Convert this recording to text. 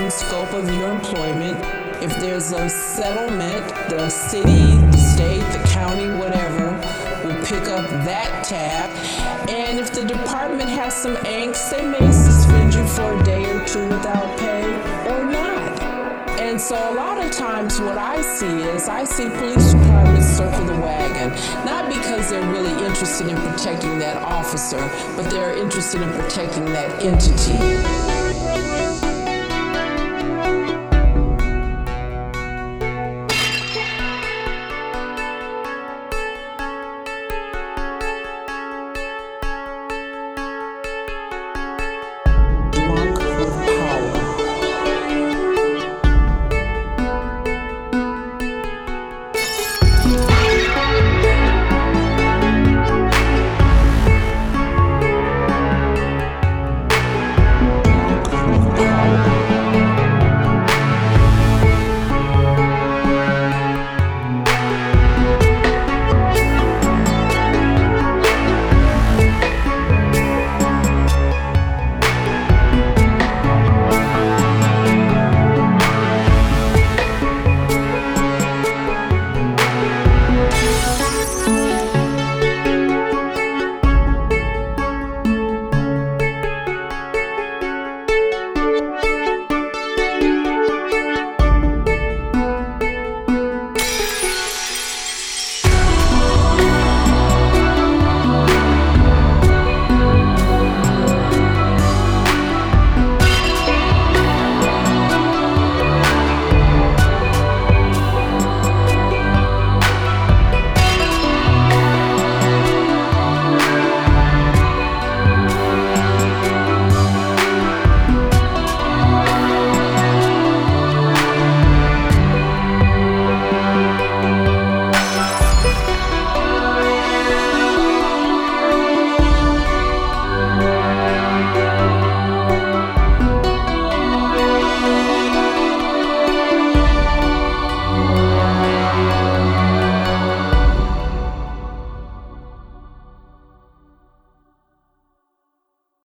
and scope of your employment. If there's a settlement, the city, the state, the county, whatever, will pick up that tab. And if the department has some angst, they may suspend you for a day or two without pay or not. And so a lot of times what I see is I see police departments circle the wagon, not because they're really interested in protecting that officer, but they're interested in protecting that entity.